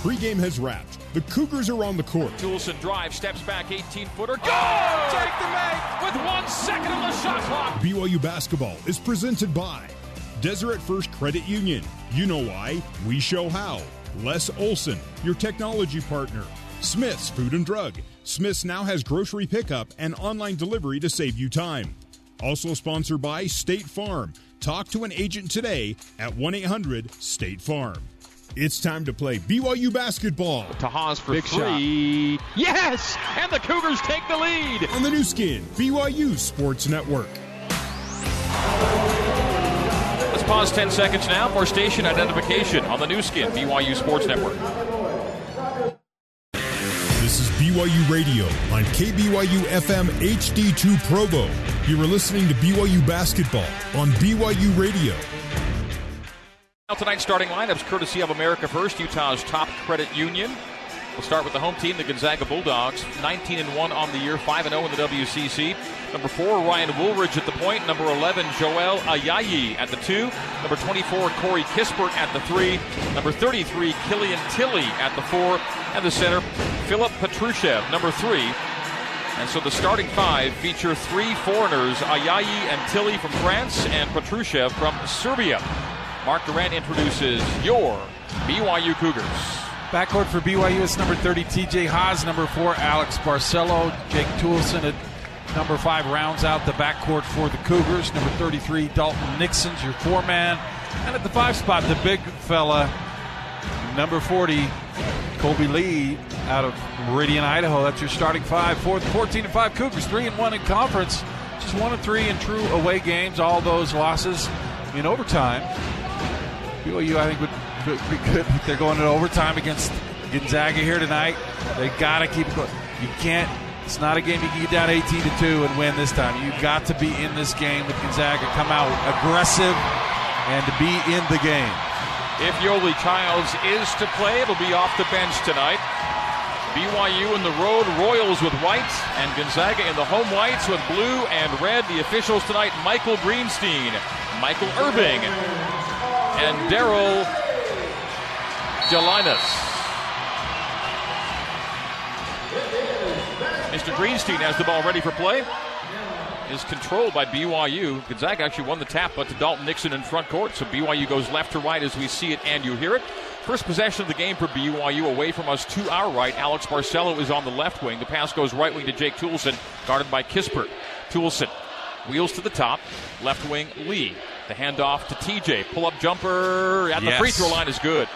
Pregame has wrapped. The Cougars are on the court. Toolson drives, steps back, 18 footer. Go! Take the make with one second on the shot clock. BYU basketball is presented by Deseret First Credit Union. You know why? We show how. Les Olson, your technology partner. Smith's Food and Drug. Smith's now has grocery pickup and online delivery to save you time. Also sponsored by State Farm. Talk to an agent today at 1 800 State Farm. It's time to play BYU basketball. To Haws for Big three. Shot. Yes! And the Cougars take the lead. On the Nu Skin, BYU Sports Network. Let's pause 10 seconds now for station identification on the Nu Skin, BYU Sports Network. This is BYU Radio on KBYU FM HD2 Provo. You are listening to BYU Basketball on BYU Radio. Tonight's starting lineups courtesy of America First, Utah's top credit union. We'll start with the home team, the Gonzaga Bulldogs, 19 and 1 on the year, 5 and 0 in the WCC. Number 4, Ryan Woolridge at the point. Number 11, Joel Ayayi at the 2. Number 24, Corey Kispert at the 3. Number 33, Killian Tillie at the 4. And the center, Filip Petrusev, number 3. And so the starting five feature three foreigners, Ayayi and Tillie from France and Petrusev from Serbia. Mark Durant introduces your BYU Cougars. Backcourt for BYU is number 30, TJ Haws, number 4, Alex Barcelo, Jake Toolson at number 5 rounds out the backcourt for the Cougars. Number 33, Dalton Nixon's your four man. And at the 5 spot, the big fella, number 40, Kolby Lee out of Meridian, Idaho. That's your starting five for the 14 and 5 Cougars, 3 and 1 in conference. Just 1 and 3 in true away games. All those losses in overtime. BYU, I think, would be good. They're going to overtime against Gonzaga here tonight. They got to keep it going. You can't. It's not a game you can get down 18 to two and win this time. You got to be in this game with Gonzaga. Come out aggressive and be in the game. If Yoeli Childs is to play, it'll be off the bench tonight. BYU in the road Royals with white and Gonzaga in the home whites with blue and red. The officials tonight Michael Greenstein, Michael Irving, and Daryl Gelinas. Mr. Greenstein has the ball ready for play. Is controlled by BYU. Gonzaga actually won the tap, but to Dalton Nixon in front court. So BYU goes left to right as we see it and you hear it. First possession of the game for BYU away from us to our right. Alex Barcelo is on the left wing. The pass goes right wing to Jake Toolson, guarded by Kispert. Toolson wheels to the top. Left wing Lee. The handoff to TJ. Pull up jumper at the free throw line is good.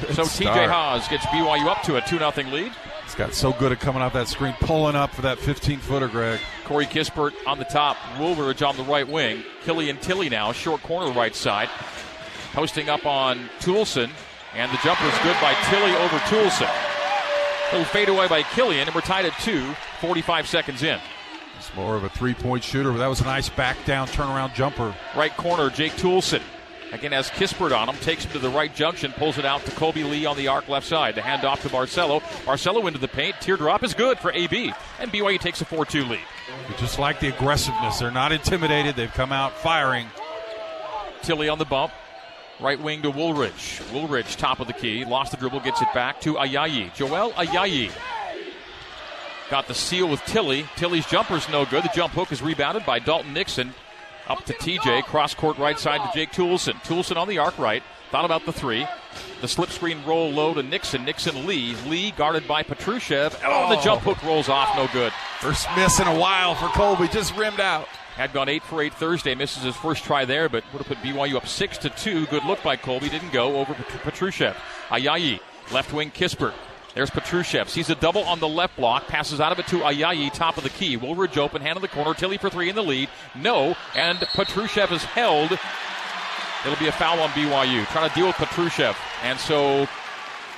good so TJ Haws gets BYU up to a 2 0 lead. He's got so good at coming off that screen, pulling up for that 15 footer, Greg. Corey Kispert on the top, Woolridge on the right wing. Killian Tillie now, short corner right side. Posting up on Toolson, and the jumper is good by Tillie over Toolson. Little fade away by Killian, and we're tied at two, 45 seconds in. More of a three point shooter, but that was a nice back down turnaround jumper. Right corner, Jake Toolson. Again, has Kispert on him, takes him to the right junction, pulls it out to Kolby Lee on the arc left side. The handoff to Barcelo. Barcelo into the paint. Teardrop is good for AB. And BYU takes a 4 2 lead. Just like the aggressiveness. They're not intimidated. They've come out firing. Tillie on the bump. Right wing to Woolridge. Woolridge, top of the key. Lost the dribble, gets it back to Ayayi. Joel Ayayi Got the seal with Tillie. Tillie's jumper's no good. The jump hook is rebounded by Dalton Nixon. Up to TJ. Cross court right side to Jake Toolson. Toolson on the arc right. Thought about the three. The slip screen roll low to Nixon. Nixon Lee. Lee guarded by Petrusev. Oh, the jump oh. hook rolls off. No good. First miss in a while for Kolby. Just rimmed out. Had gone eight for eight Thursday. Misses his first try there, but would have put BYU up six to two. Good look by Kolby. Didn't go over Petrusev. Ayayi. Left wing Kispert. There's Petrusev. Sees a double on the left block. Passes out of it to Ayayi, top of the key. Woolridge open, hand in the corner. Tillie for three in the lead. No. And Petrusev is held. It'll be a foul on BYU. Trying to deal with Petrusev. And so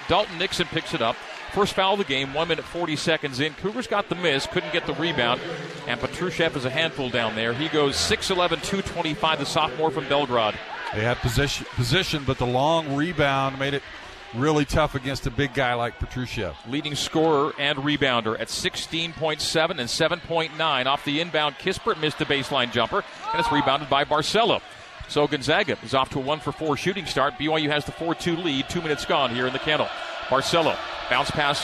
Dalton Nixon picks it up. First foul of the game, 1 minute 40 seconds in. Cougars got the miss, couldn't get the rebound, and Petrusev is a handful down there. He goes 6'11, 225, the sophomore from Belgrade. They had position, position, but the long rebound made it really tough against a big guy like Petrusev. Leading scorer and rebounder at 16.7 and 7.9 off the inbound. Kispert missed the baseline jumper, and it's rebounded by Barcelo. So Gonzaga is off to a one for four shooting start. BYU has the 4 2 lead. Two minutes gone here in the kennel. Barcelo bounce pass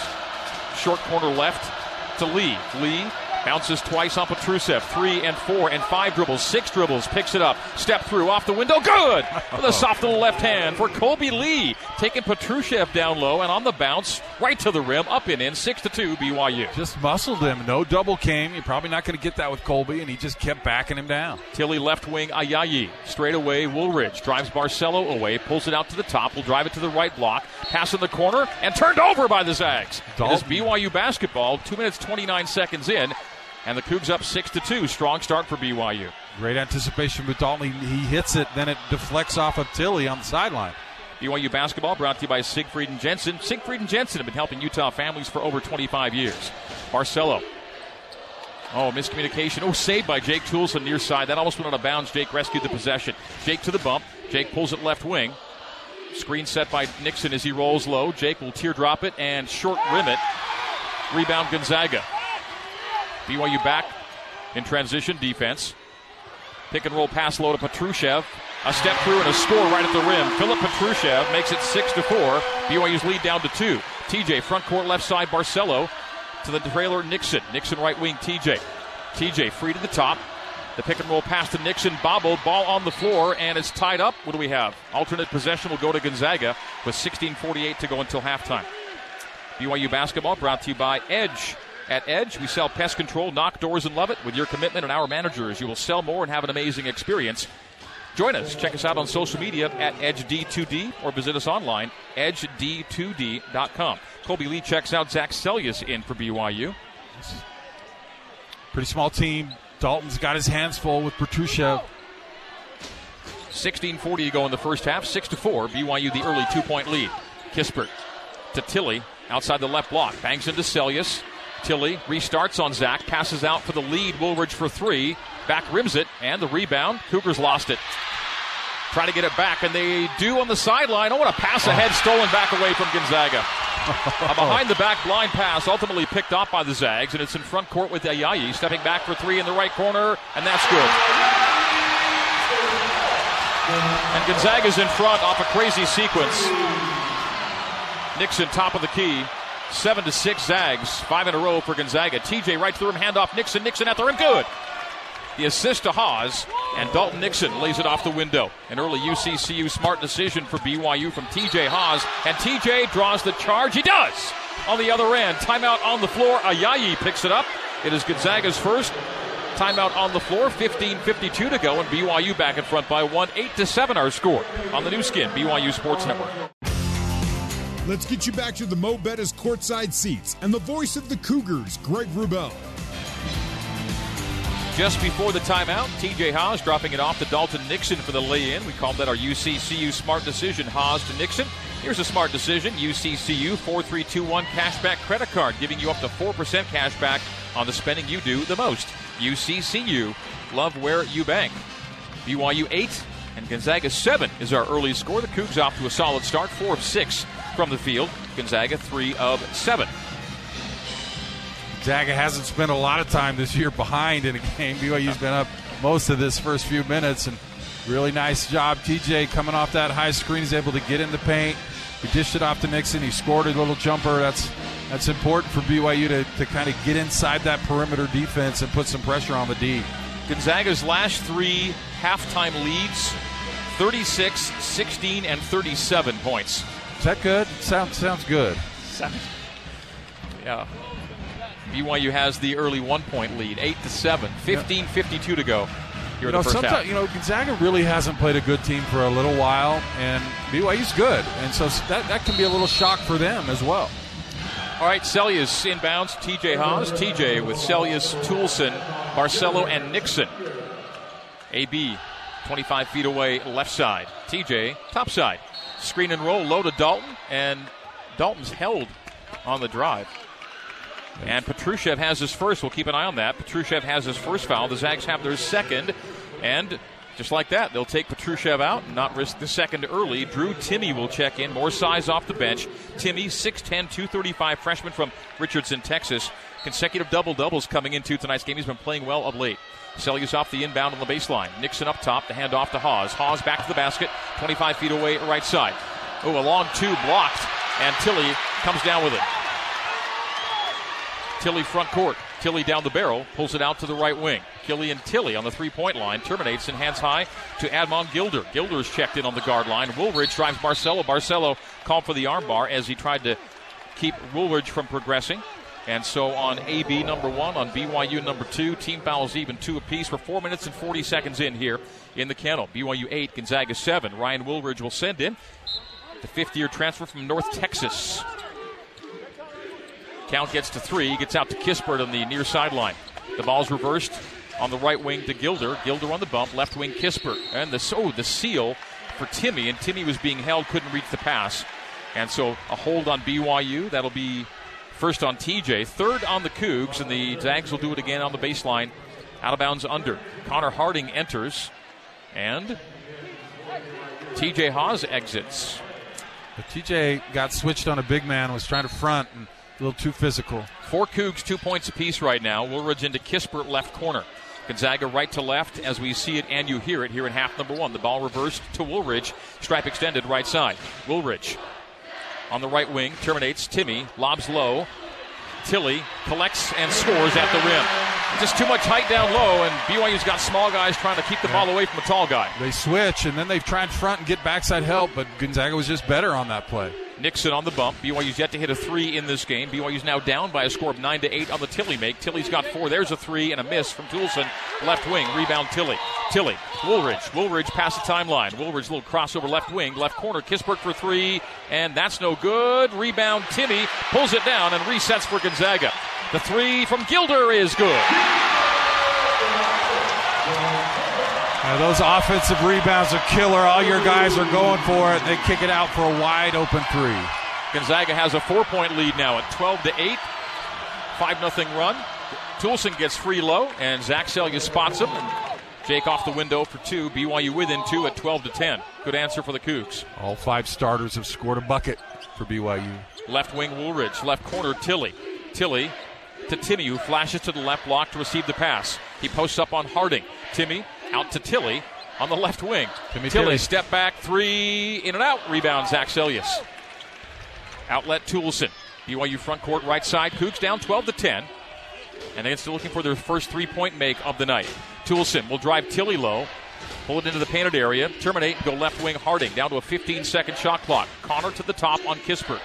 short corner left to Lee. Lee Bounces twice on Petrusev. Three and four and five dribbles. Six dribbles. Picks it up. Step through off the window. Good! With a soft little left hand for Kolby Lee. Taking Petrusev down low and on the bounce right to the rim. Up and in. Six to two BYU. Just muscled him. No double came. You're probably not going to get that with Kolby. and he just kept backing him down. Tillie left wing Ayayi. Straight away Woolridge. Drives Barcelo away. Pulls it out to the top. Will drive it to the right block. Pass in the corner and turned over by the Zags. Dalton. It is BYU basketball. Two minutes 29 seconds in. And the Cougs up six to two. Strong start for BYU. Great anticipation with Dalton. He hits it, then it deflects off of Tillie on the sideline. BYU basketball brought to you by Siegfried and Jensen. Siegfried and Jensen have been helping Utah families for over 25 years. Barcelo. Oh, miscommunication. Oh, saved by Jake Toolson near side. That almost went out of bounds. Jake rescued the possession. Jake to the bump. Jake pulls it left wing. Screen set by Nixon as he rolls low. Jake will teardrop it and short rim it. Rebound Gonzaga. BYU back in transition defense. Pick and roll pass low to Petrushev. A step through and a score right at the rim. Filip Petrusev makes it 6 to 4. BYU's lead down to 2. TJ front court left side Barcelo to the trailer Nixon. Nixon right wing TJ. TJ free to the top. The pick and roll pass to Nixon, bobbled, ball on the floor, and it's tied up. What do we have? Alternate possession will go to Gonzaga with 16:48 to go until halftime. BYU basketball brought to you by Edge. At Edge, we sell pest control, knock doors, and love it. With your commitment and our managers, you will sell more and have an amazing experience. Join us. Check us out on social media at EdgeD2D or visit us online, at edged2d.com. Kolby Lee checks out Zach Seljaas in for BYU. Pretty small team. Dalton's got his hands full with Petrusev. 16:40 to go in the first half. Six to four. BYU the early two-point lead. Kispert to Tillie outside the left block. Bangs into Seljaas. Tillie restarts on Zach, passes out for the lead. Woolridge for three. Back rims it, and the rebound. Cougars lost it. Try to get it back, and they do on the sideline. Oh, what a pass ahead, oh. stolen back away from Gonzaga. a behind the back blind pass, ultimately picked off by the Zags, and it's in front court with Ayayi stepping back for three in the right corner, and that's good. And Gonzaga's in front off a crazy sequence. Nixon, top of the key, Seven to six Zags, five in a row for Gonzaga. TJ right through him, handoff Nixon. Nixon at the rim, good. The assist to Haws, and Dalton Nixon lays it off the window. An early UCCU smart decision for BYU from TJ Haws, and TJ draws the charge. He does. On the other end, timeout on the floor. Ayayi picks it up. It is Gonzaga's first. Timeout on the floor, 15:52 to go, and BYU back in front by one, eight to seven. Our score on the Nu Skin BYU Sports Network. Let's get you back to the Mo' Bettahs courtside seats and the voice of the Cougars, Greg Wrubell. Just before the timeout, TJ Haws dropping it off to Dalton Nixon for the lay in. We called that our UCCU smart decision, Haws to Nixon. Here's a smart decision UCCU 4321 cashback credit card, giving you up to 4% cash back on the spending you do the most. UCCU, love where you bank. BYU 8 and Gonzaga 7 is our early score. The Cougs off to a solid start, 4 of 6 from the field. Gonzaga, three of seven. Gonzaga hasn't spent a lot of time this year behind in a game. BYU's been up most of this first few minutes, and really nice job. TJ coming off that high screen is able to get in the paint. He dished it off to Nixon. He scored a little jumper. That's that's important for BYU to, to kind of get inside that perimeter defense and put some pressure on the D. Gonzaga's last three halftime leads 36, 16, and 37 points. Is that good? Sounds sounds good. Sounds, Yeah. BYU has the early one point lead, eight to seven, 15 52 to go. Here you know, sometimes you know Gonzaga really hasn't played a good team for a little while, and BYU's good, and so that that can be a little shock for them as well. All right, Seljaas inbounds. TJ Haws. TJ with Seljaas, Toolson, Barcelo, and Nixon. AB 25 feet away, left side. TJ, top side. Screen and roll low to Dalton, and Dalton's held on the drive. And Petrusev has his first. We'll keep an eye on that. Petrusev has his first foul. The Zags have their second. And Just like that, they'll take Petrusev out and not risk the second early. Drew Timme will check in, more size off the bench. Timme, 6'10, 235 freshman from Richardson, Texas. Consecutive double doubles coming into tonight's game. He's been playing well of late. Seljaas off the inbound on the baseline. Nixon up top, the handoff to Haws. Haws back to the basket, 25 feet away, right side. Oh, a long two blocked, and Tillie comes down with it. Tillie front court. Tillie down the barrel, pulls it out to the right wing. Killian Tillie on the three point line terminates and hands high to Admon Gilder. Gilder's checked in on the guard line. Woolridge drives Barcelo. Barcelo called for the armbar as he tried to keep Woolridge from progressing. And so on AB number one, on BYU number two, team fouls even two apiece. We're four minutes and 40 seconds in here in the kennel. BYU eight, Gonzaga seven. Ryan Woolridge will send in the fifth year transfer from North Texas. Count gets to three, gets out to Kispert on the near sideline. The ball's reversed on the right wing to Gilder. Gilder on the bump, left wing Kispert. And the, oh, the seal for Timme. and Timme was being held, couldn't reach the pass. And so a hold on BYU. That'll be first on TJ, third on the Cougs, and the Zags will do it again on the baseline. Out of bounds under. Connor Harding enters, and TJ Haws exits. But TJ got switched on a big man, was trying to front, and a little too physical. Four Cougs, two points apiece right now. Woolridge into Kispert, left corner. Gonzaga right to left as we see it and you hear it here in half number one. The ball reversed to Woolridge, stripe extended right side. Woolridge on the right wing terminates. Timme, lobs low. Tillie collects and scores at the rim. Just too much height down low, and BYU's got small guys trying to keep the ball away from a tall guy. They switch, and then they've tried front and get backside help, but Gonzaga was just better on that play. Nixon on the bump. BYU's yet to hit a three in this game. BYU's now down by a score of nine to eight on the Tillie make. Tillie's got four. There's a three and a miss from Toolson. Left wing rebound Tillie. Tillie. Woolridge. Woolridge past the timeline. Woolridge little crossover left wing. Left corner. Kispert for three. And that's no good. Rebound Timme pulls it down and resets for Gonzaga. The three from Gilder is good. Uh, those offensive rebounds are killer. All your guys are going for it. They kick it out for a wide open three. Gonzaga has a four point lead now at 12 to 8. 5 0 run. Toolson gets free low, and Zach Seljaas spots him. And Jake off the window for two. BYU within two at 12 to 10. Good answer for the Cougs. All five starters have scored a bucket for BYU. Left wing Woolridge, left corner Tillie. Tillie to Timme, who flashes to the left block to receive the pass. He posts up on Harding. Timme out to Tillie on the left wing. Tillie, Tillie step back three in and out. Rebound Zach Seljaas. Outlet Toolson. BYU front court right side. Cougs down 12 to 10. And they're still looking for their first three point make of the night. Toolson will drive Tillie low. Pull it into the painted area. Terminate and go left wing Harding. Down to a 15 second shot clock. Connor to the top on Kispert.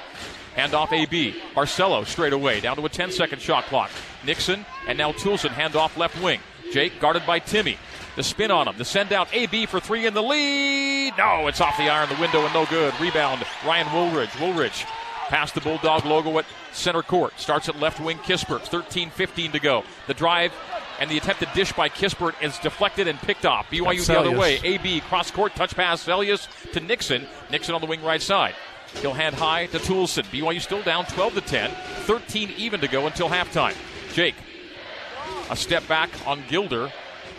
Hand off AB. Barcelo straight away. Down to a 10 second shot clock. Nixon and now Toolson hand off left wing. Jake guarded by Timme. The spin on him. The send out. AB for three in the lead. No, it's off the iron, the window, and no good. Rebound. Ryan Woolridge. Woolridge past the Bulldog logo at center court. Starts at left wing Kispert. 13 15 to go. The drive and the attempted dish by Kispert is deflected and picked off. BYU the other way. AB cross court touch pass. Seljaas to Nixon. Nixon on the wing right side. He'll hand high to Toolson. BYU still down 12 to 10. 13 even to go until halftime. Jake. A step back on Gilder.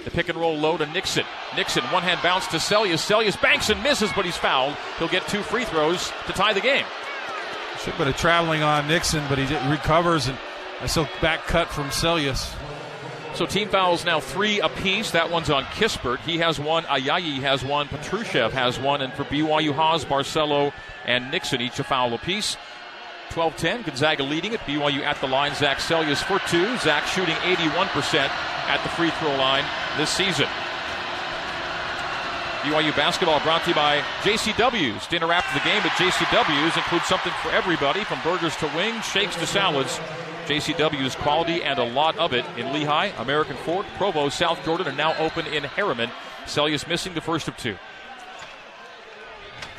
The pick and roll low to Nixon. Nixon, one hand bounce to Seljaas. Seljaas banks and misses, but he's fouled. He'll get two free throws to tie the game. Should have been a traveling on Nixon, but he recovers and a still back cut from Seljaas. So team fouls now three apiece. That one's on Kispert. He has one. Ayayi has one. Petrusev has one. And for BYU, Haws, Barcelo, and Nixon each a foul apiece. 12 10. Gonzaga leading it. BYU at the line. Zach Seljaas for two. Zach shooting 81% at the free throw line this season. BYU basketball brought to you by JCW's. Dinner after the game at JCW's includes something for everybody from burgers to wings, shakes to salads. JCW's quality and a lot of it in Lehi, American Fork, Provo, South Jordan, are now open in Herriman. Seljaas missing the first of two.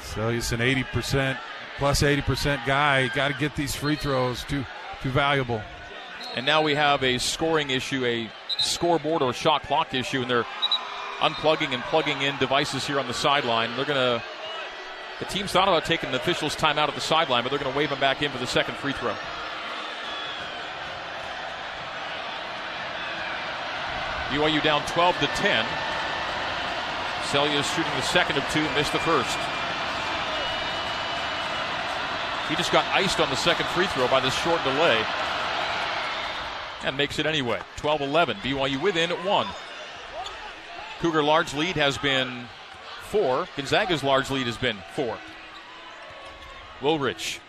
Seljaas an 80%, plus 80% guy. Got to get these free throws. Too, too valuable. And now we have a scoring issue, a scoreboard or shot clock issue, and they're unplugging and plugging in devices here on the sideline. They're going to. The team's thought about taking the officials' time out at the sideline, but they're going to wave them back in for the second free throw. BYU down 12 to 10. Seljaas shooting the second of two, missed the first. He just got iced on the second free throw by this short delay and makes it anyway. 12 11. BYU within at one. Cougar large lead has been four. Gonzaga's large lead has been four. Woolridge,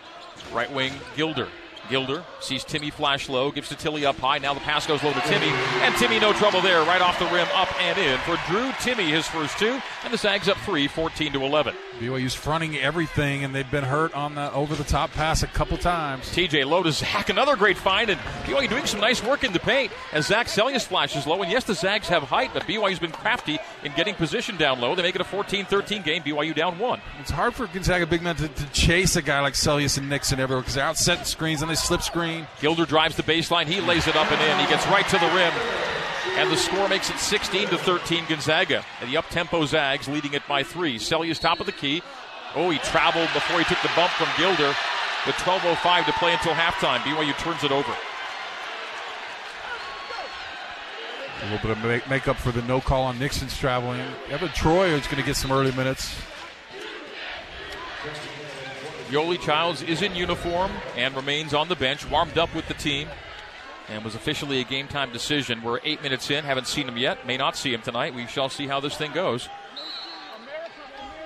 right wing Gilder. Gilder sees Timme flash low, gives to Tillie up high. Now the pass goes low to Timme, and Timme no trouble there, right off the rim, up and in for Drew Timme, his first two, and the Zags up three, 14 to 11. BYU's fronting everything, and they've been hurt on the over the top pass a couple times. TJ low to Zach, another great find, and BYU doing some nice work in the paint as Zach Seljaas flashes low. And yes, the Zags have height, but BYU's been crafty in getting position down low. They make it a 14-13 game. BYU down one. It's hard for Gonzaga big men to, to chase a guy like Seljaas and Nixon everywhere because they're out setting screens and they slip screen. Gilder drives the baseline. He lays it up and in. He gets right to the rim. And the score makes it 16 to 13 Gonzaga. And the up tempo Zags leading it by three. Seljaas top of the key. Oh, he traveled before he took the bump from Gilder. With 12.05 to play until halftime, BYU turns it over. A little bit of make, make up for the no call on Nixon's traveling. Evan Troy is going to get some early minutes. Yoeli Childs is in uniform and remains on the bench, warmed up with the team, and was officially a game time decision. We're eight minutes in, haven't seen him yet, may not see him tonight. We shall see how this thing goes.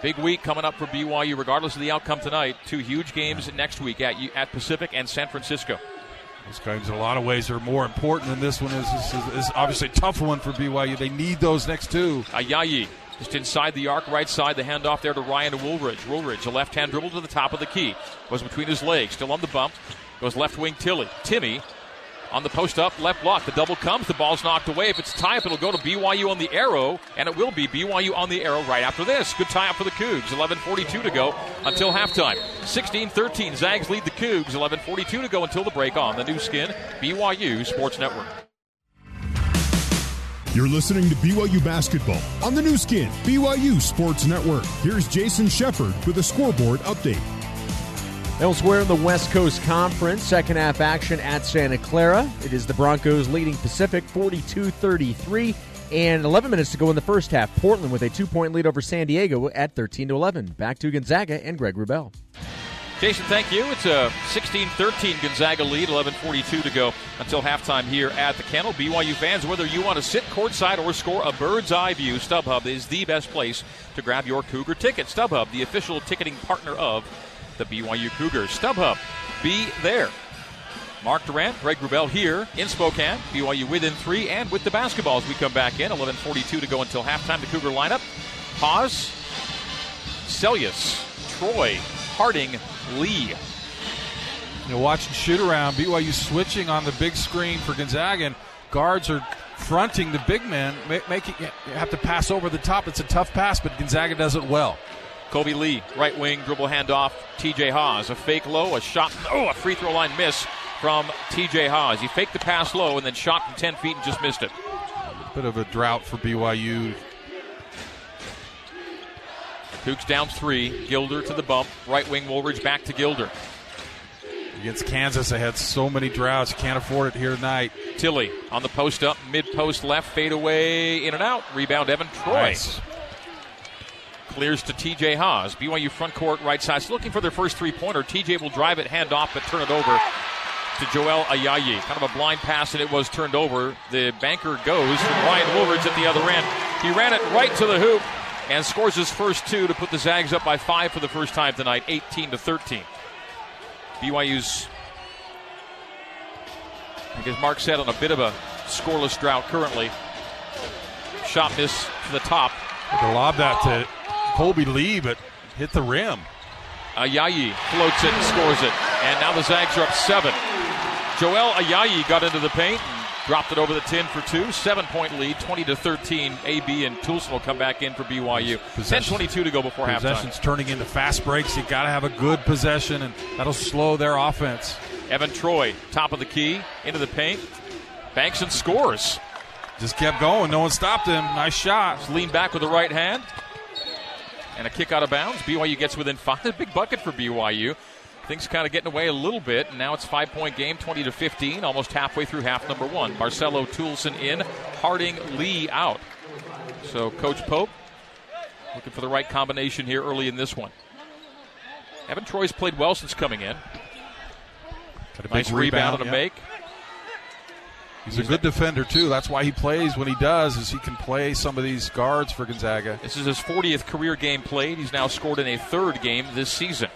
Big week coming up for BYU, regardless of the outcome tonight. Two huge games next week at at Pacific and San Francisco. Those games, in a lot of ways, are more important than this one is. This is, is obviously a tough one for BYU. They need those next two. Ayayi just inside the arc, right side, the handoff there to Ryan Woolridge. Woolridge, a left hand dribble to the top of the key. Goes between his legs, still on the bump. Goes left wing Tillie. Timme on the post up, left block. The double comes, the ball's knocked away. If it's tie up, it'll go to BYU on the arrow, and it will be BYU on the arrow right after this. Good tie up for the Cougs. 11.42 to go until halftime. 16 13. Zags lead the Cougs. 11.42 to go until the break on the Nu Skin, BYU Sports Network. You're listening to BYU Basketball on the Nu Skin, BYU Sports Network. Here's Jason Shepard with a scoreboard update. Elsewhere in the West Coast Conference, second half action at Santa Clara. It is the Broncos leading Pacific 42 33. And 11 minutes to go in the first half. Portland with a two point lead over San Diego at 13 11. Back to Gonzaga and Greg Wrubell. Jason, thank you. It's a 16 13 Gonzaga lead, 11.42 to go until halftime here at the Kennel. BYU fans, whether you want to sit courtside or score a bird's eye view, StubHub is the best place to grab your Cougar ticket. StubHub, the official ticketing partner of the BYU Cougars. StubHub, be there. Mark Durant, Greg Wrubell here in Spokane. BYU within three and with the basketballs. We come back in. 11.42 to go until halftime. The Cougar lineup. Haws, Seljaas, Troy, Harding, Lee. You know, watching shoot around, BYU switching on the big screen for Gonzaga, and guards are fronting the big men, making have to pass over the top. It's a tough pass, but Gonzaga does it well. Kolby Lee, right wing, dribble handoff. TJ Haws, a fake low, a shot, oh, a free throw line miss from TJ Haws. He faked the pass low and then shot from 10 feet and just missed it. Bit of a drought for BYU. Cougs down three. Gilder to the bump. Right wing Woolridge back to Gilder. Against Kansas, they had so many droughts. Can't afford it here tonight. Tillie on the post up, mid post left, fade away, in and out. Rebound Evan Troy. Nice. Clears to TJ Haws. BYU front court right side. Looking for their first three pointer. TJ will drive it, hand off, but turn it over to Joel Ayayi. Kind of a blind pass, and it was turned over. The banker goes from Ryan Woolridge at the other end. He ran it right to the hoop and scores his first two to put the Zags up by five for the first time tonight, 18 to 13. BYU's, I guess Mark said, on a bit of a scoreless drought currently. Shot miss to the top. To lob that to Kolby Lee, but hit the rim. Ayayi floats it and scores it. And now the Zags are up seven. Joel Ayayi got into the paint dropped it over the 10 for two. Seven point lead, 20 to 13. AB and Toolson will come back in for BYU. 10 22 to go before possessions halftime. Possessions turning into fast breaks. you got to have a good possession, and that'll slow their offense. Evan Troy, top of the key, into the paint. Banks and scores. Just kept going. No one stopped him. Nice shot. Just leaned back with the right hand. And a kick out of bounds. BYU gets within five. Big bucket for BYU. Things kind of getting away a little bit. And now it's five point game, 20 to 15, almost halfway through half number one. Barcelo Toolson in, Harding Lee out. So Coach Pope Looking for the right combination here early in this one. Evan Troy's played well since coming in. Nice rebound, rebound and a yeah. make. He's a good defender too. That's why he plays when he does, is he can play some of these guards for Gonzaga. This is his 40th career game played. He's now scored in a third game this season.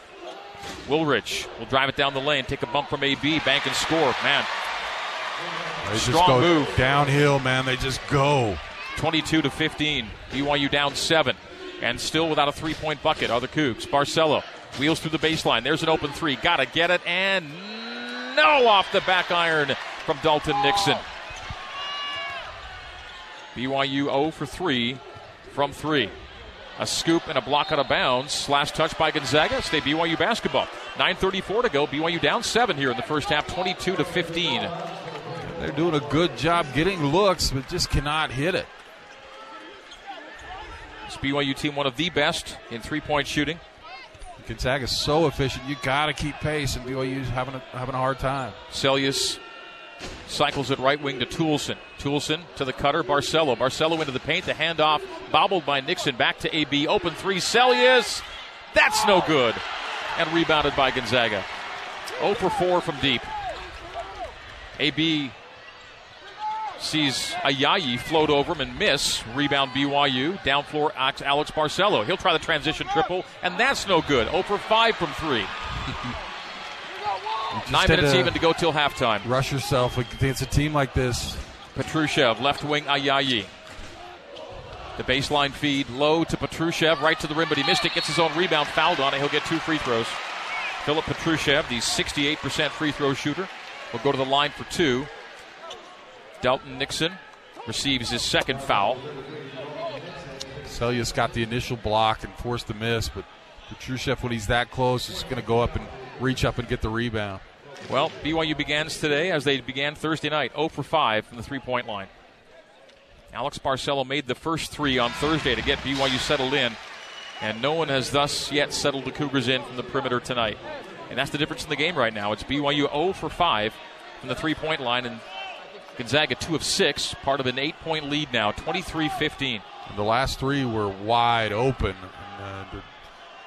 Woolridge will drive it down the lane, take a bump from AB, bank and score. Man, They Strong just go move. downhill, man. They just go. 22 to 15. BYU down seven, and still without a three-point bucket are the Cougs. Barcelo wheels through the baseline. There's an open three. Got to get it, and no off the back iron from Dalton Nixon. BYU 0 for 3 from 3. A scoop and a block out of bounds. Last touch by Gonzaga. Stay BYU basketball. 9.34 to go. BYU down 7 here in the first half, 22 to 15. They're doing a good job getting looks, but just cannot hit it. This BYU team, one of the best in three point shooting. Gonzaga's so efficient. You got to keep pace, and BYU's having a, having a hard time. Seljaas cycles it right wing to Toolson. Toolson to the cutter, Barcelo. Barcelo into the paint. The handoff bobbled by Nixon. Back to AB. Open three. Seljaas. That's no good. And rebounded by Gonzaga. 0 for 4 from deep. AB sees Ayayi float over him and miss. Rebound BYU. Down floor Alex Barcelo. He'll try the transition triple, and that's no good. 0 for 5 from 3. Nine minutes even to go till halftime. Rush yourself against a team like this. Petrusev, left wing Ayayi. The baseline feed low to Petrusev, right to the rim, but he missed it. Gets his own rebound, fouled on it. He'll get two free throws. Filip Petrusev, the 68% free throw shooter, will go to the line for two. Dalton Nixon receives his second foul. Seljaas got the initial block and forced the miss, but Petrusev, when he's that close, is going to go up and reach up and get the rebound. Well, BYU begins today as they began Thursday night, 0 for 5 from the three point line. Alex Barcelo made the first three on Thursday to get BYU settled in, and no one has thus yet settled the Cougars in from the perimeter tonight. And that's the difference in the game right now. It's BYU 0 for 5 from the three point line, and Gonzaga 2 of 6, part of an eight point lead now, 23 15. And the last three were wide open. And, uh,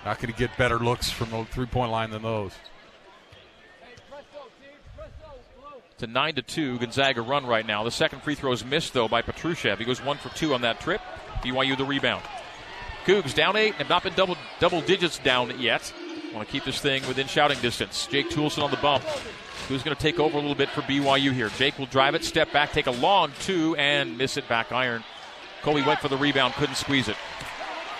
not going to get better looks from the three point line than those. It's a 9 to 2 Gonzaga run right now. The second free throw is missed, though, by Petrusev. He goes 1 for 2 on that trip. BYU the rebound. Cougs down 8, have not been double, double digits down yet. Want to keep this thing within shouting distance. Jake Toolson on the bump. Who's going to take over a little bit for BYU here? Jake will drive it, step back, take a long two, and miss it back iron. Kolby went for the rebound, couldn't squeeze it.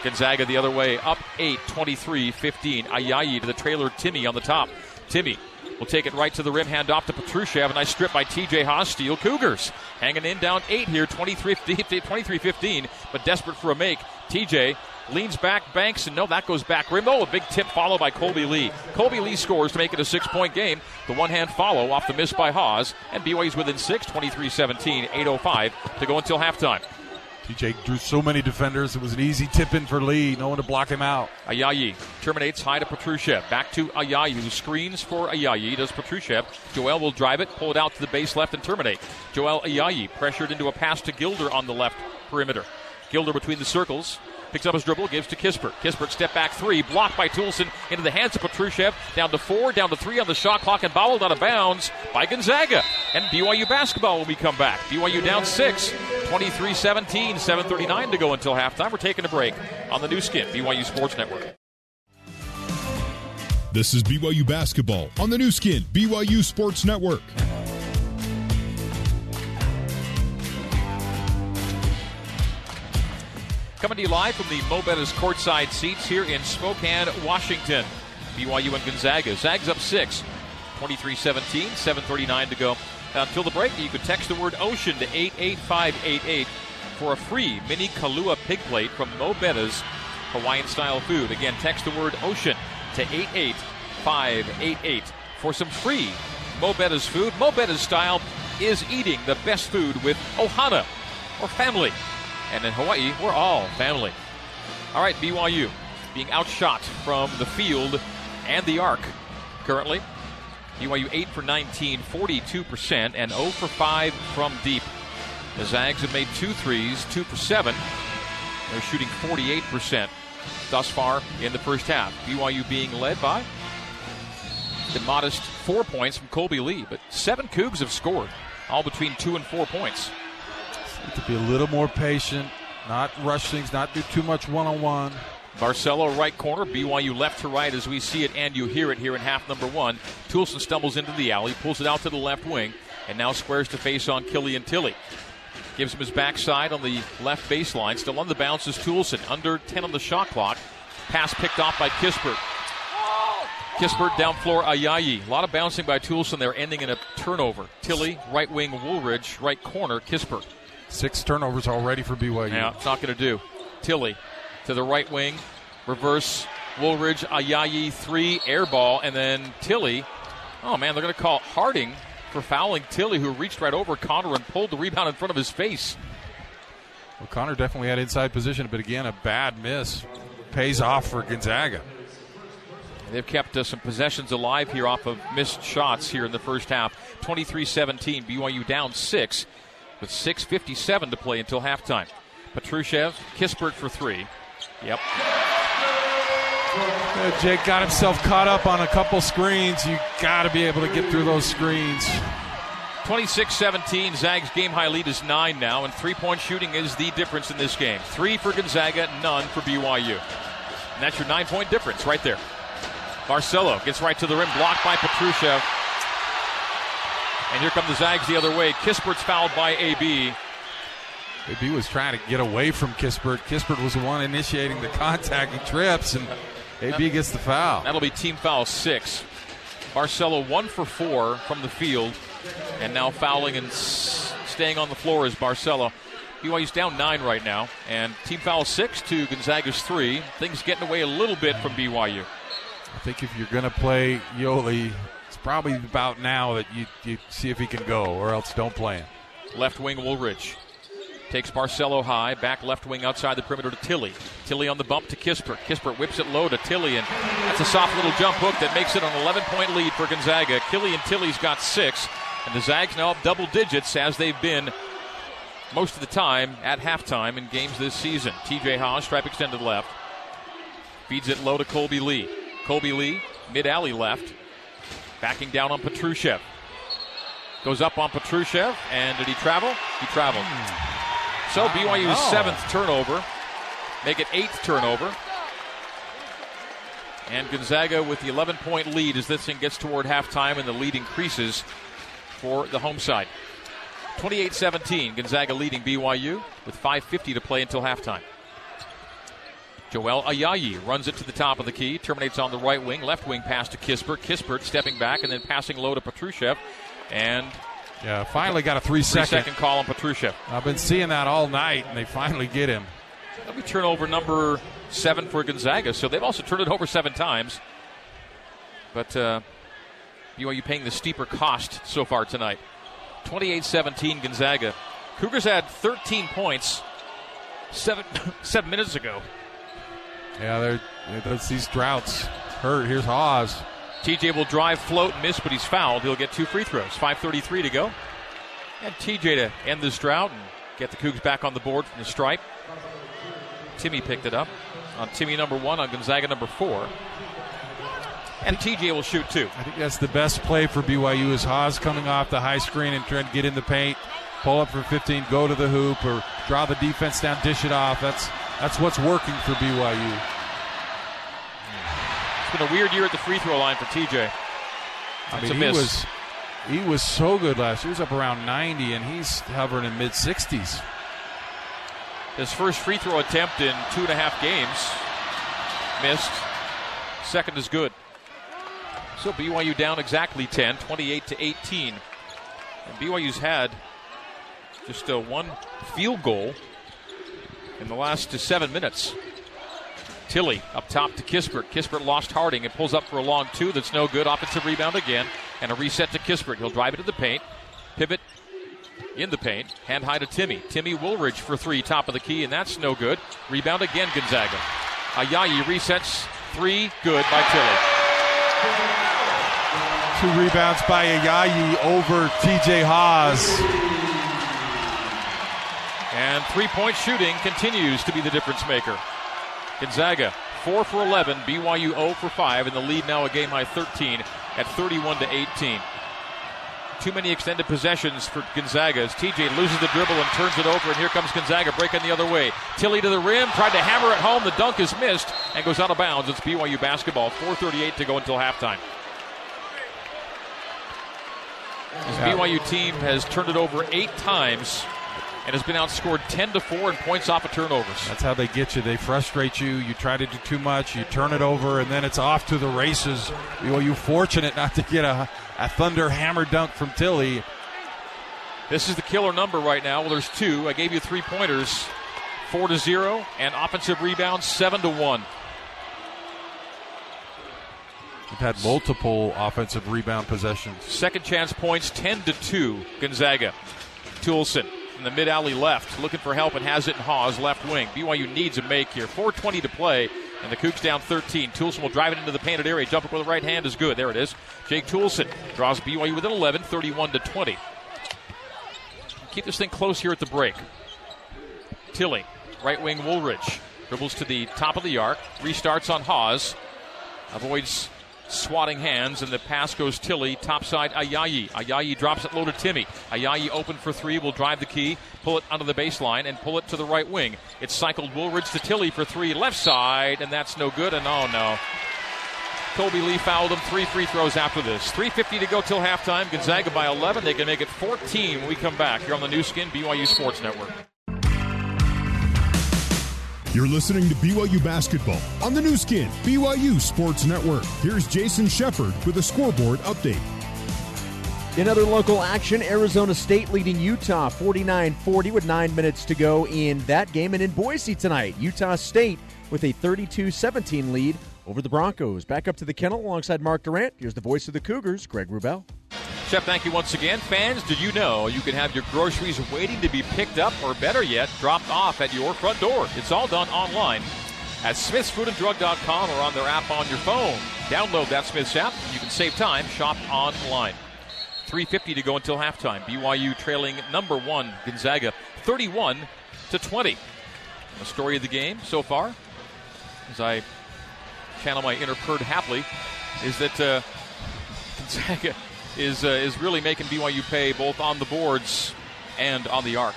Gonzaga the other way, up 8, 23 15. Ayayi to the trailer, Timme on the top. Timme will take it right to the rim, hand off to Petrusev. A nice strip by TJ Haws, Steel Cougars. Hanging in down 8 here, 23 15, but desperate for a make. TJ leans back, banks, and no, that goes back rim. Oh, a big tip followed by Kolby Lee. Kolby Lee scores to make it a six point game. The one hand follow off the miss by Haws, and BYU's within six, 23 17, 8.05 to go until halftime. TJ drew so many defenders. It was an easy tip in for Lee. No one to block him out. Ayayi terminates high to Petrusev. Back to Ayayi, who screens for Ayayi. Does Petrusev. Joel will drive it, pull it out to the base left, and terminate. Joel Ayayi pressured into a pass to Gilder on the left perimeter. Gilder between the circles. Picks up his dribble, gives to Kispert. Kispert step back three, blocked by Toolson into the hands of Petrusev. Down to four, down to three on the shot clock, and bobbled out of bounds by Gonzaga. And BYU basketball when we come back. BYU down six, 23 17, 7.39 to go until halftime. We're taking a break on the Nu Skin, BYU Sports Network. This is BYU basketball on the Nu Skin, BYU Sports Network. Coming to you live from the Mo' Bettahs courtside seats here in Spokane, Washington. BYU and Gonzaga. Zags up 6, 23 17, 7.39 to go. Uh, Until the break, you could text the word ocean to 88588 for a free mini Kalua pig plate from Mo' Bettahs Hawaiian style food. Again, text the word ocean to 88588 for some free Mo' Bettahs food. Mobetta's style is eating the best food with Ohana or family. And in Hawaii, we're all family. All right, BYU being outshot from the field and the arc currently. BYU 8 for 19, 42%, and 0 for 5 from deep. The Zags have made two threes, 2 for 7. They're shooting 48% thus far in the first half. BYU being led by the modest four points from Kolby Lee, but seven Cougs have scored, all between two and four points. to be a little more patient, not rush things, not do too much one on one. Barcelo right corner, BYU left to right as we see it and you hear it here in half number one. Toolson stumbles into the alley, pulls it out to the left wing, and now squares to face on Killian Tillie. Gives him his backside on the left baseline. Still on the bounce is Toolson. Under 10 on the shot clock. Pass picked off by Kispert. Kispert down floor Ayayi. A lot of bouncing by Toolson there, ending in a turnover. Tillie, right wing Woolridge, right corner Kispert. Six turnovers already for BYU. Yeah, it's not going to do. Tillie to the right wing, reverse Woolridge, Ayayi, three, air ball, and then Tillie. Oh man, they're going to call Harding for fouling Tillie, who reached right over Connor and pulled the rebound in front of his face. Well, Connor definitely had inside position, but again, a bad miss pays off for Gonzaga. They've kept uh, some possessions alive here off of missed shots here in the first half. 23 17, BYU down six with 6.57 to play until halftime. Petrusev, Kispert for three. Yep. Uh, Jake got himself caught up on a couple screens. You got to be able to get through those screens. 26 17, Zag's game high lead is nine now, and three point shooting is the difference in this game. Three for Gonzaga, none for BYU. And that's your nine point difference right there. Barcelo gets right to the rim, blocked by Petrusev. And here come the Zags the other way. Kispert's fouled by AB. AB was trying to get away from Kispert. Kispert was the one initiating the contact. He trips, and AB gets the foul. That'll be team foul six. Barcelo one for four from the field, and now fouling and s- staying on the floor is Barcelo. BYU's down nine right now, and team foul six to Gonzaga's three. Things getting away a little bit from BYU. I think if you're going to play Yoeli, it's probably about now that you, you see if he can go, or else don't play him. Left wing Woolridge. Takes Barcelo high, back left wing outside the perimeter to Tillie. Tillie on the bump to Kispert. Kispert whips it low to Tillie, and that's a soft little jump hook that makes it an 11 point lead for Gonzaga. Killian Tillie's got six, and the Zags now up double digits as they've been most of the time at halftime in games this season. TJ Haws, stripe extended left. Feeds it low to Kolby Lee. Kolby Lee, mid alley left. Backing down on Petrusev. Goes up on Petrusev, and did he travel? He traveled. Hmm. So BYU's Oh. seventh turnover, make it eighth turnover. And Gonzaga with the 11 point lead as this thing gets toward halftime and the lead increases for the home side. 28 17, Gonzaga leading BYU with 5.50 to play until halftime. Joel Ayayi runs it to the top of the key, terminates on the right wing, left wing pass to Kispert. Kispert stepping back and then passing low to Petrusev. And Yeah, finally got a three three second. second call on Petrusev. I've been seeing that all night, and they finally get him. That'll be turnover number seven for Gonzaga. So they've also turned it over seven times. But uh, BYU paying the steeper cost so far tonight. 28 17 Gonzaga. Cougars had 13 points seven, seven minutes ago. Yeah, they're, those, these droughts hurt. Here's Haws. TJ will drive, float, miss, but he's fouled. He'll get two free throws. 5.33 to go. And TJ to end this drought and get the Cougs back on the board from the stripe. Timme picked it up on Timme number one, on Gonzaga number four. And TJ will shoot two. I think that's the best play for BYU is Haws coming off the high screen and trying to get in the paint, pull up for 15, go to the hoop, or draw the defense down, dish it off. That's that's what's working for BYU. It's been a weird year at the free throw line for TJ. I mean, he was he was so good last year. He was up around 90, and he's hovering in mid 60s. His first free throw attempt in two and a half games. Missed. Second is good. So BYU down exactly 10, 28 to 18. And BYU's had just uh, one field goal in the last uh, seven minutes. Tillie up top to Kispert. Kispert lost Harding. It pulls up for a long two that's no good. Offensive rebound again. And a reset to Kispert. He'll drive it to the paint. Pivot in the paint. Hand high to Timme. Timme Woolridge for three, top of the key, and that's no good. Rebound again, Gonzaga. Ayayi resets. Three, good by Tillie. Two rebounds by Ayayi over TJ Haws. And three point shooting continues to be the difference maker. Gonzaga 4 for 11, BYU 0 for 5, and the lead now a game high 13 at 31 to 18. Too many extended possessions for Gonzaga as TJ loses the dribble and turns it over, and here comes Gonzaga breaking the other way. Tillie to the rim, tried to hammer it home. The dunk is missed and goes out of bounds. It's BYU basketball. 4:38 to go until halftime. This BYU team has turned it over eight times and has been outscored 10 to 4 in points off of turnovers. That's how they get you. They frustrate you. You try to do too much. You turn it over, and then it's off to the races. Well, you fortunate not to get a, a thunder hammer dunk from Tillie. This is the killer number right now. Well, there's two. I gave you three pointers, four to zero, and offensive rebounds seven to one. We've had multiple offensive rebound possessions. Second chance points, ten to two. Gonzaga. Toolson in the mid alley left, looking for help and has it in Haws, left wing. BYU needs a make here. 4:20 to play, and the Cougs down 13. Toolson will drive it into the painted area. Jump up with the right hand is good. There it is. Jake Toolson draws BYU within 11, 31 to 20. Keep this thing close here at the break. Tillie, right wing Woolridge, dribbles to the top of the arc, restarts on Haws, avoids swatting hands, and the pass goes Tillie, topside Ayayi. Ayayi drops it low to Timme. Ayayi open for three, will drive the key, pull it onto the baseline, and pull it to the right wing. It's cycled Woolridge to Tillie for three, left side, and that's no good, and oh no. Kolby Lee fouled him. Three free throws after this. 3.50 to go till halftime. Gonzaga by 11. They can make it 14 when we come back here on the Nu Skin BYU Sports Network. You're listening to BYU Basketball on the Nu Skin, BYU Sports Network. Here's Jason Shepard with a scoreboard update. In other local action, Arizona State leading Utah 49 40 with nine minutes to go in that game. And in Boise tonight, Utah State with a 32 17 lead over the Broncos. Back up to the kennel alongside Mark Durrant. Here's the voice of the Cougars, Greg Wrubell. Chef, thank you once again. Fans, did you know you can have your groceries waiting to be picked up or better yet, dropped off at your front door? It's all done online at smithsfoodanddrug.com or on their app on your phone. Download that Smith's app. You can save time, shop online. 350 to go until halftime. BYU trailing number one Gonzaga 31 to 20. The story of the game so far, as I channel my inner Perd Hapley, is that uh, Gonzaga is uh, is really making BYU pay both on the boards and on the arc.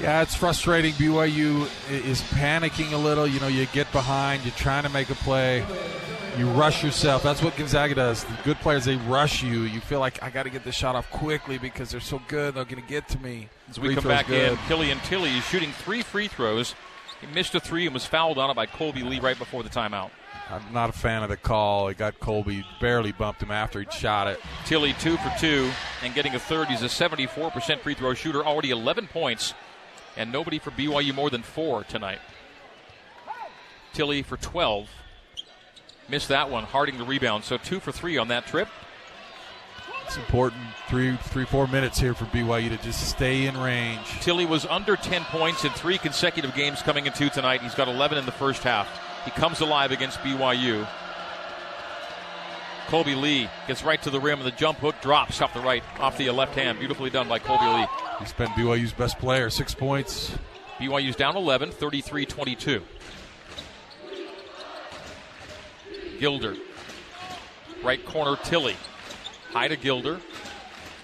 Yeah, it's frustrating. BYU is panicking a little. You know, you get behind, you're trying to make a play, you rush yourself. That's what Gonzaga does. The good players, they rush you. You feel like I got to get this shot off quickly because they're so good. They're going to get to me. As we free come back good. in, Killian Tillie is shooting three free throws. He missed a three and was fouled on it by Kolby Lee right before the timeout. I'm not a fan of the call. He got Kolby, barely bumped him after he'd shot it. Tillie two for two and getting a third. He's a 74% free throw shooter, already 11 points, and nobody for BYU more than four tonight. Tillie for 12. Missed that one. Harding the rebound. So two for three on that trip. It's important. Three, three, four minutes here for BYU to just stay in range. Tillie was under 10 points in three consecutive games coming into tonight. He's got 11 in the first half. He comes alive against BYU. Kolby Lee gets right to the rim and the jump hook drops off the right, off the left hand. Beautifully done by Kolby Lee. He's been BYU's best player, six points. BYU's down 11, 33 22. Gilder. Right corner, Tillie. High to Gilder.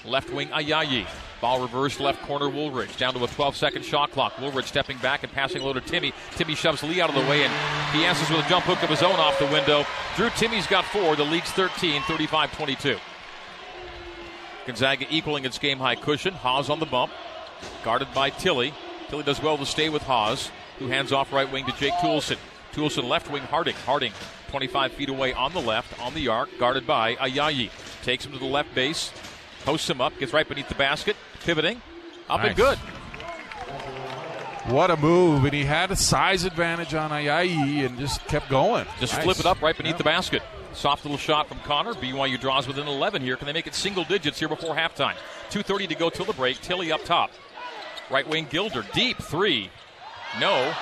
Left wing, Ayayi. Ball reversed left corner Woolridge. Down to a 12 second shot clock. Woolridge stepping back and passing low to Timmy. Timme shoves Lee out of the way and he answers with a jump hook of his own off the window. Drew Timme's got four. The lead's 13, 35 22. Gonzaga equaling its game high cushion. Haws on the bump. Guarded by Tillie. Tillie does well to stay with Haws, who hands off right wing to Jake Toolson. Toolson left wing Harding. Harding 25 feet away on the left, on the arc, guarded by Ayayi. Takes him to the left base, posts him up, gets right beneath the basket, pivoting, up nice. and good. What a move. And he had a size advantage on Ayayi and just kept going. Just nice. flip it up right beneath yep. the basket. Soft little shot from Connor. BYU draws within 11 here. Can they make it single digits here before halftime? 2.30 to go till the break. Tillie up top. Right wing Gilder. Deep three. No.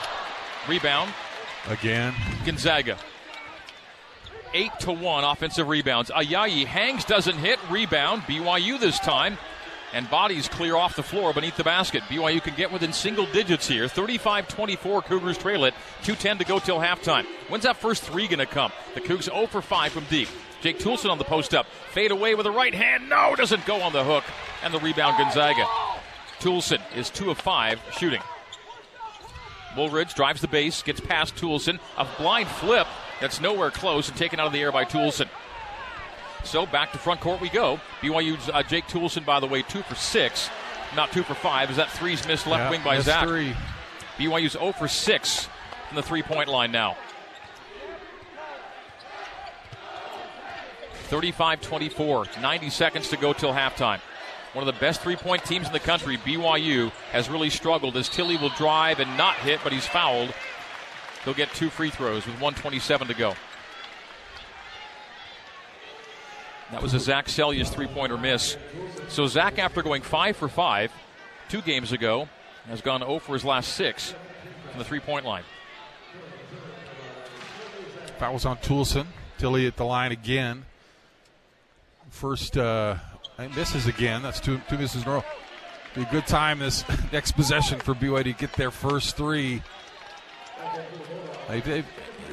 Rebound. Again. Gonzaga. 8 to 1 offensive rebounds. Ayayi hangs, doesn't hit. Rebound. BYU this time. And bodies clear off the floor beneath the basket. BYU can get within single digits here. 35 24, Cougars trail it. 2.10 to go till halftime. When's that first three going to come? The Cougs 0 for 5 from deep. Jake Toolson on the post up. Fade away with a right hand. No, doesn't go on the hook. And the rebound, Gonzaga. Toolson is 2 of 5 shooting. Woolridge drives the base, gets past Toolson. A blind flip that's nowhere close and taken out of the air by Toolson. So back to front court we go. BYU's uh, Jake Toolson, by the way, two for six, not two for five. Is that three's missed left Yeah, wing by Zach? three. BYU's 0 for 6 from the three point line now. 35 24, 90 seconds to go till halftime. One of the best three point teams in the country, BYU, has really struggled as Tillie will drive and not hit, but he's fouled. He'll get two free throws with 127 to go. That was a Zach Seljaas three pointer miss. So Zach, after going five for five two games ago, has gone 0 for his last six from the three point line. Was on Toolson. Tillie at the line again. First, uh, misses again. That's two, two misses in a row. Be a good time this next possession for BYU to get their first three. They, they,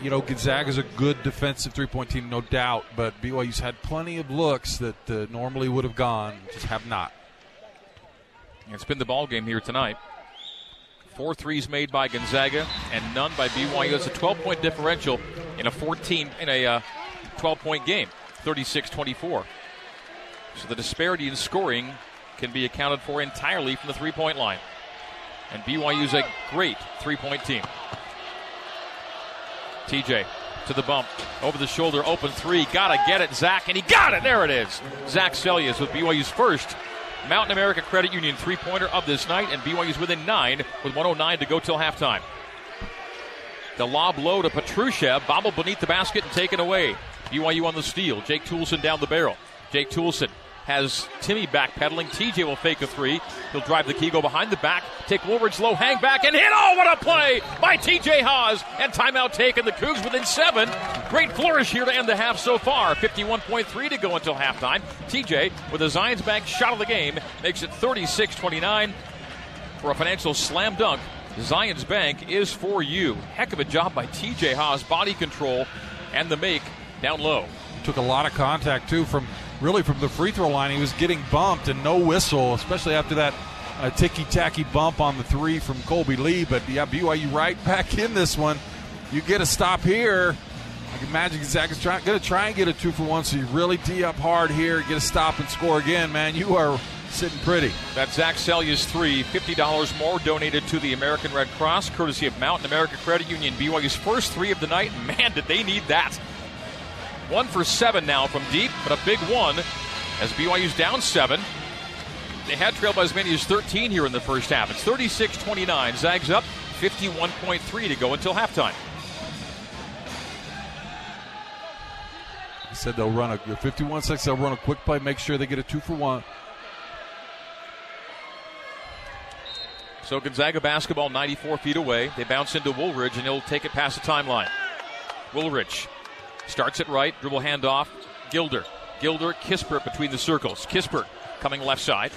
you know, Gonzaga's a good defensive three point team, no doubt, but BYU's had plenty of looks that uh, normally would have gone, just have not. It's been the ball game here tonight. Four threes made by Gonzaga and none by BYU. It's a 12 point differential in a 14 in a uh, 12 point game, 36-24. So the disparity in scoring can be accounted for entirely from the three point line. And BYU's a great three point team. TJ to the bump, over the shoulder, open three, gotta get it, Zach, and he got it. There it is. Zach Seljaas with BYU's first Mountain America Credit Union three pointer of this night, and BYU's within nine with 109 to go till halftime. The lob low to Petrusev, bobbled beneath the basket and taken away. BYU on the steal. Jake Toolson down the barrel. Jake Toolson has Timme backpedaling. TJ will fake a three. He'll drive the key, go behind the back, take Woolridge low, hang back, and hit. Oh, what a play by TJ Haws. And timeout taken. The Cougs within seven. Great flourish here to end the half so far. 51.3 to go until halftime. TJ, with a Zions Bank shot of the game, makes it 36 29 for a financial slam dunk. Zions Bank is for you. Heck of a job by TJ Haws. Body control and the make down low. Took a lot of contact too from really from the free throw line. He was getting bumped and no whistle, especially after that uh, ticky tacky bump on the three from Kolby Lee. But yeah, BYU right back in this one. You get a stop here. I can imagine Zach is trying, going to try and get a two for one. So you really tee up hard here, get a stop and score again, man. You are sitting pretty. That Zach Seljaas three, $50 more donated to the American Red Cross, courtesy of Mountain America Credit Union. BYU's first three of the night. Man, did they need that. One for seven now from deep, but a big one as BYU's down seven. They had trailed by as many as 13 here in the first half. It's 36 29. Zags up 51.3 to go until halftime. He said they'll run a 51 6, they'll run a quick play, make sure they get a two for one. So Gonzaga basketball 94 feet away. They bounce into Woolridge and he'll take it past the timeline. Woolridge starts it right, dribble handoff. Gilder. Gilder, Kispert between the circles. Kispert coming left side.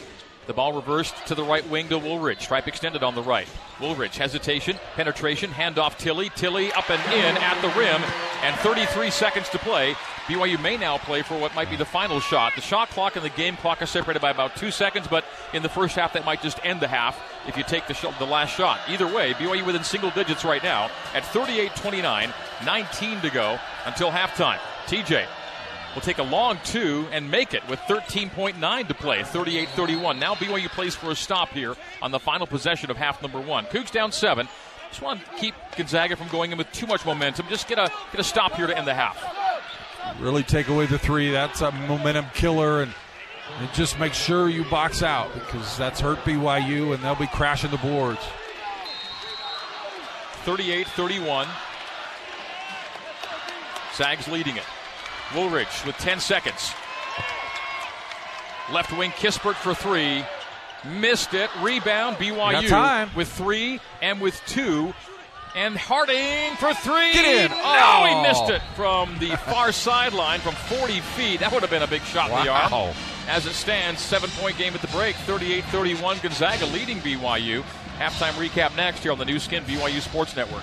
The ball reversed to the right wing to Woolridge. Stripe extended on the right. Woolridge, hesitation, penetration, handoff Tillie. Tillie up and in at the rim, and 33 seconds to play. BYU may now play for what might be the final shot. The shot clock and the game clock are separated by about two seconds, but in the first half, that might just end the half if you take the, sh- the last shot. Either way, BYU within single digits right now at 38 29, 19 to go until halftime. TJ will take a long two and make it with 13.9 to play, 38 31. Now BYU plays for a stop here on the final possession of half number one. Cougs down seven. Just want to keep Gonzaga from going in with too much momentum. Just get a get a stop here to end the half. Really take away the three. That's a momentum killer, and, and just make sure you box out because that's hurt BYU, and they'll be crashing the boards. 38 31. Zags leading it. Woolridge with 10 seconds. Left wing Kispert for three. Missed it. Rebound BYU with three and with two. And Harding for three. Get in. No, Oh. he missed it from the far sideline from 40 feet. That would have been a big shot in the arm. as it stands. Seven point game at the break, 38 31. Gonzaga leading BYU. Halftime recap next here on the Nu Skin BYU Sports Network.